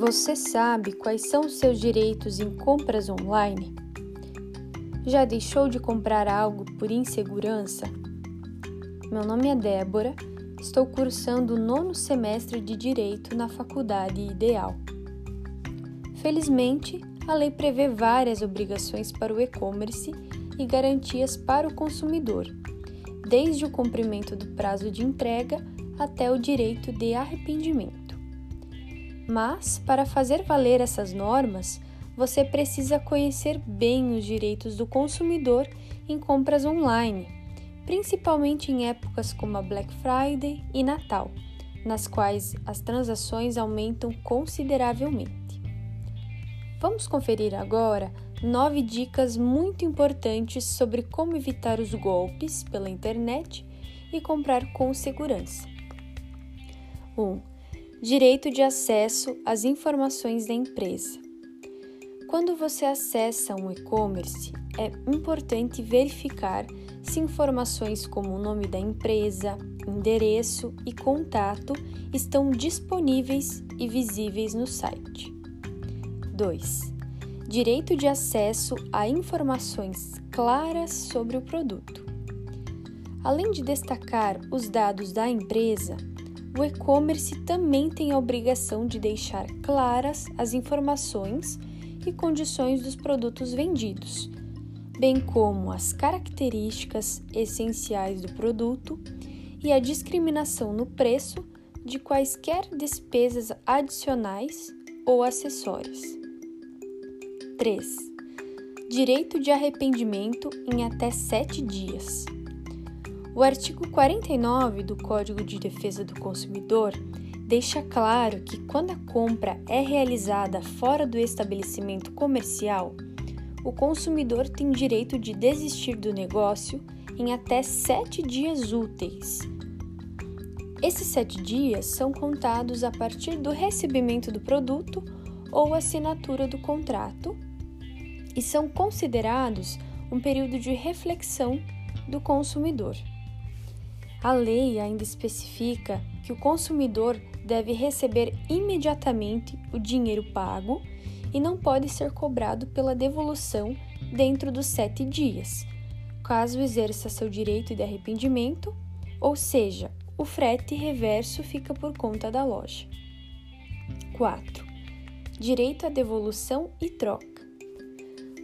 Você sabe quais são os seus direitos em compras online? Já deixou de comprar algo por insegurança? Meu nome é Débora, estou cursando o nono semestre de Direito na Faculdade Ideal. Felizmente, a lei prevê várias obrigações para o e-commerce e garantias para o consumidor, desde o cumprimento do prazo de entrega até o direito de arrependimento. Mas, para fazer valer essas normas, você precisa conhecer bem os direitos do consumidor em compras online, principalmente em épocas como a Black Friday e Natal, nas quais as transações aumentam consideravelmente. Vamos conferir agora nove dicas muito importantes sobre como evitar os golpes pela internet e comprar com segurança. 1. Um, direito de acesso às informações da empresa. Quando você acessa um e-commerce, é importante verificar se informações como o nome da empresa, endereço e contato estão disponíveis e visíveis no site. 2. Direito de acesso a informações claras sobre o produto. Além de destacar os dados da empresa, o e-commerce também tem a obrigação de deixar claras as informações e condições dos produtos vendidos, bem como as características essenciais do produto e a discriminação no preço de quaisquer despesas adicionais ou acessórios. 3. Direito de arrependimento em até 7 dias. O artigo 49 do Código de Defesa do Consumidor deixa claro que quando a compra é realizada fora do estabelecimento comercial, o consumidor tem direito de desistir do negócio em até sete dias úteis. Esses sete dias são contados a partir do recebimento do produto ou assinatura do contrato e são considerados um período de reflexão do consumidor. A lei ainda especifica que o consumidor deve receber imediatamente o dinheiro pago e não pode ser cobrado pela devolução dentro dos sete dias, caso exerça seu direito de arrependimento, ou seja, o frete reverso fica por conta da loja. 4. Direito à devolução e troca.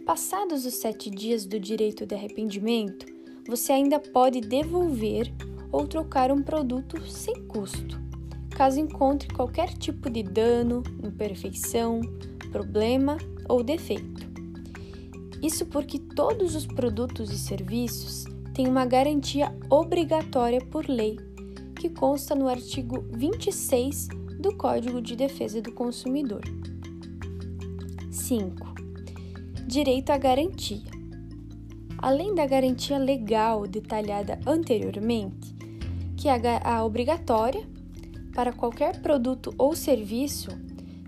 Passados os sete dias do direito de arrependimento, você ainda pode devolver ou trocar um produto sem custo, caso encontre qualquer tipo de dano, imperfeição, problema ou defeito. Isso porque todos os produtos e serviços têm uma garantia obrigatória por lei, que consta no artigo 26 do Código de Defesa do Consumidor. 5 direito à garantia. Além da garantia legal detalhada anteriormente, que é a obrigatória para qualquer produto ou serviço,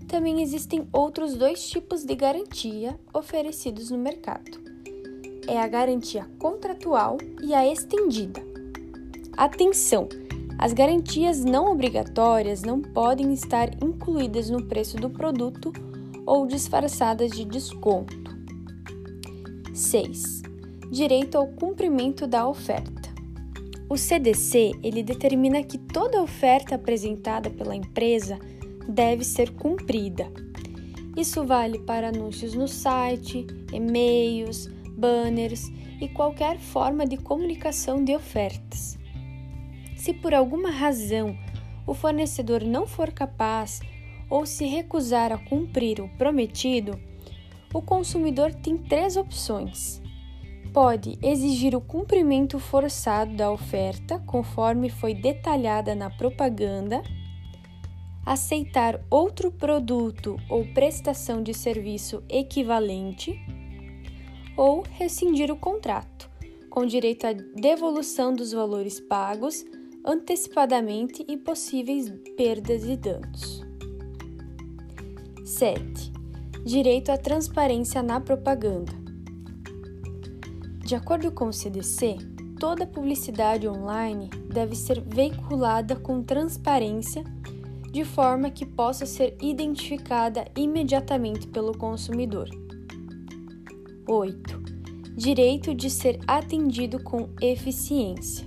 também existem outros dois tipos de garantia oferecidos no mercado. É a garantia contratual e a estendida. Atenção! As garantias não obrigatórias não podem estar incluídas no preço do produto ou disfarçadas de desconto. 6. Direito ao cumprimento da oferta. O CDC, ele determina que toda oferta apresentada pela empresa deve ser cumprida. Isso vale para anúncios no site, e-mails, banners e qualquer forma de comunicação de ofertas. Se por alguma razão o fornecedor não for capaz ou se recusar a cumprir o prometido, o consumidor tem três opções. Pode exigir o cumprimento forçado da oferta, conforme foi detalhada na propaganda, aceitar outro produto ou prestação de serviço equivalente, ou rescindir o contrato, com direito à devolução dos valores pagos antecipadamente e possíveis perdas e danos. 7 direito à transparência na propaganda. De acordo com o CDC, toda publicidade online deve ser veiculada com transparência de forma que possa ser identificada imediatamente pelo consumidor. 8. Direito de ser atendido com eficiência.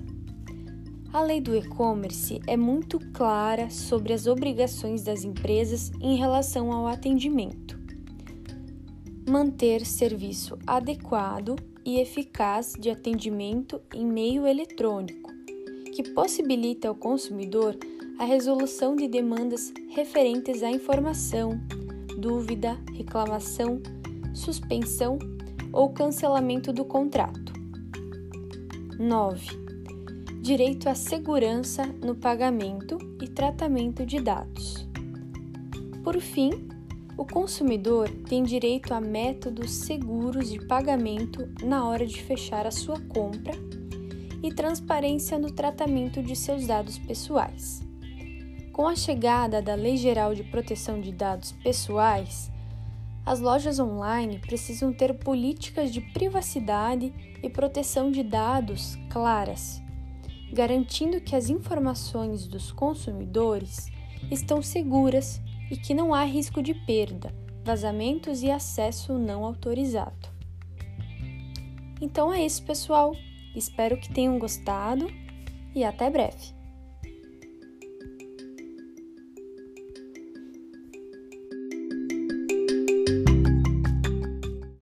A lei do e-commerce é muito clara sobre as obrigações das empresas em relação ao atendimento. Manter serviço adequado e eficaz de atendimento em meio eletrônico, que possibilita ao consumidor a resolução de demandas referentes à informação, dúvida, reclamação, suspensão ou cancelamento do contrato. 9 direito à segurança no pagamento e tratamento de dados. Por fim, o consumidor tem direito a métodos seguros de pagamento na hora de fechar a sua compra e transparência no tratamento de seus dados pessoais. Com a chegada da Lei Geral de Proteção de Dados Pessoais, as lojas online precisam ter políticas de privacidade e proteção de dados claras garantindo que as informações dos consumidores estão seguras e que não há risco de perda, vazamentos e acesso não autorizado. Então é isso, pessoal. Espero que tenham gostado e até breve.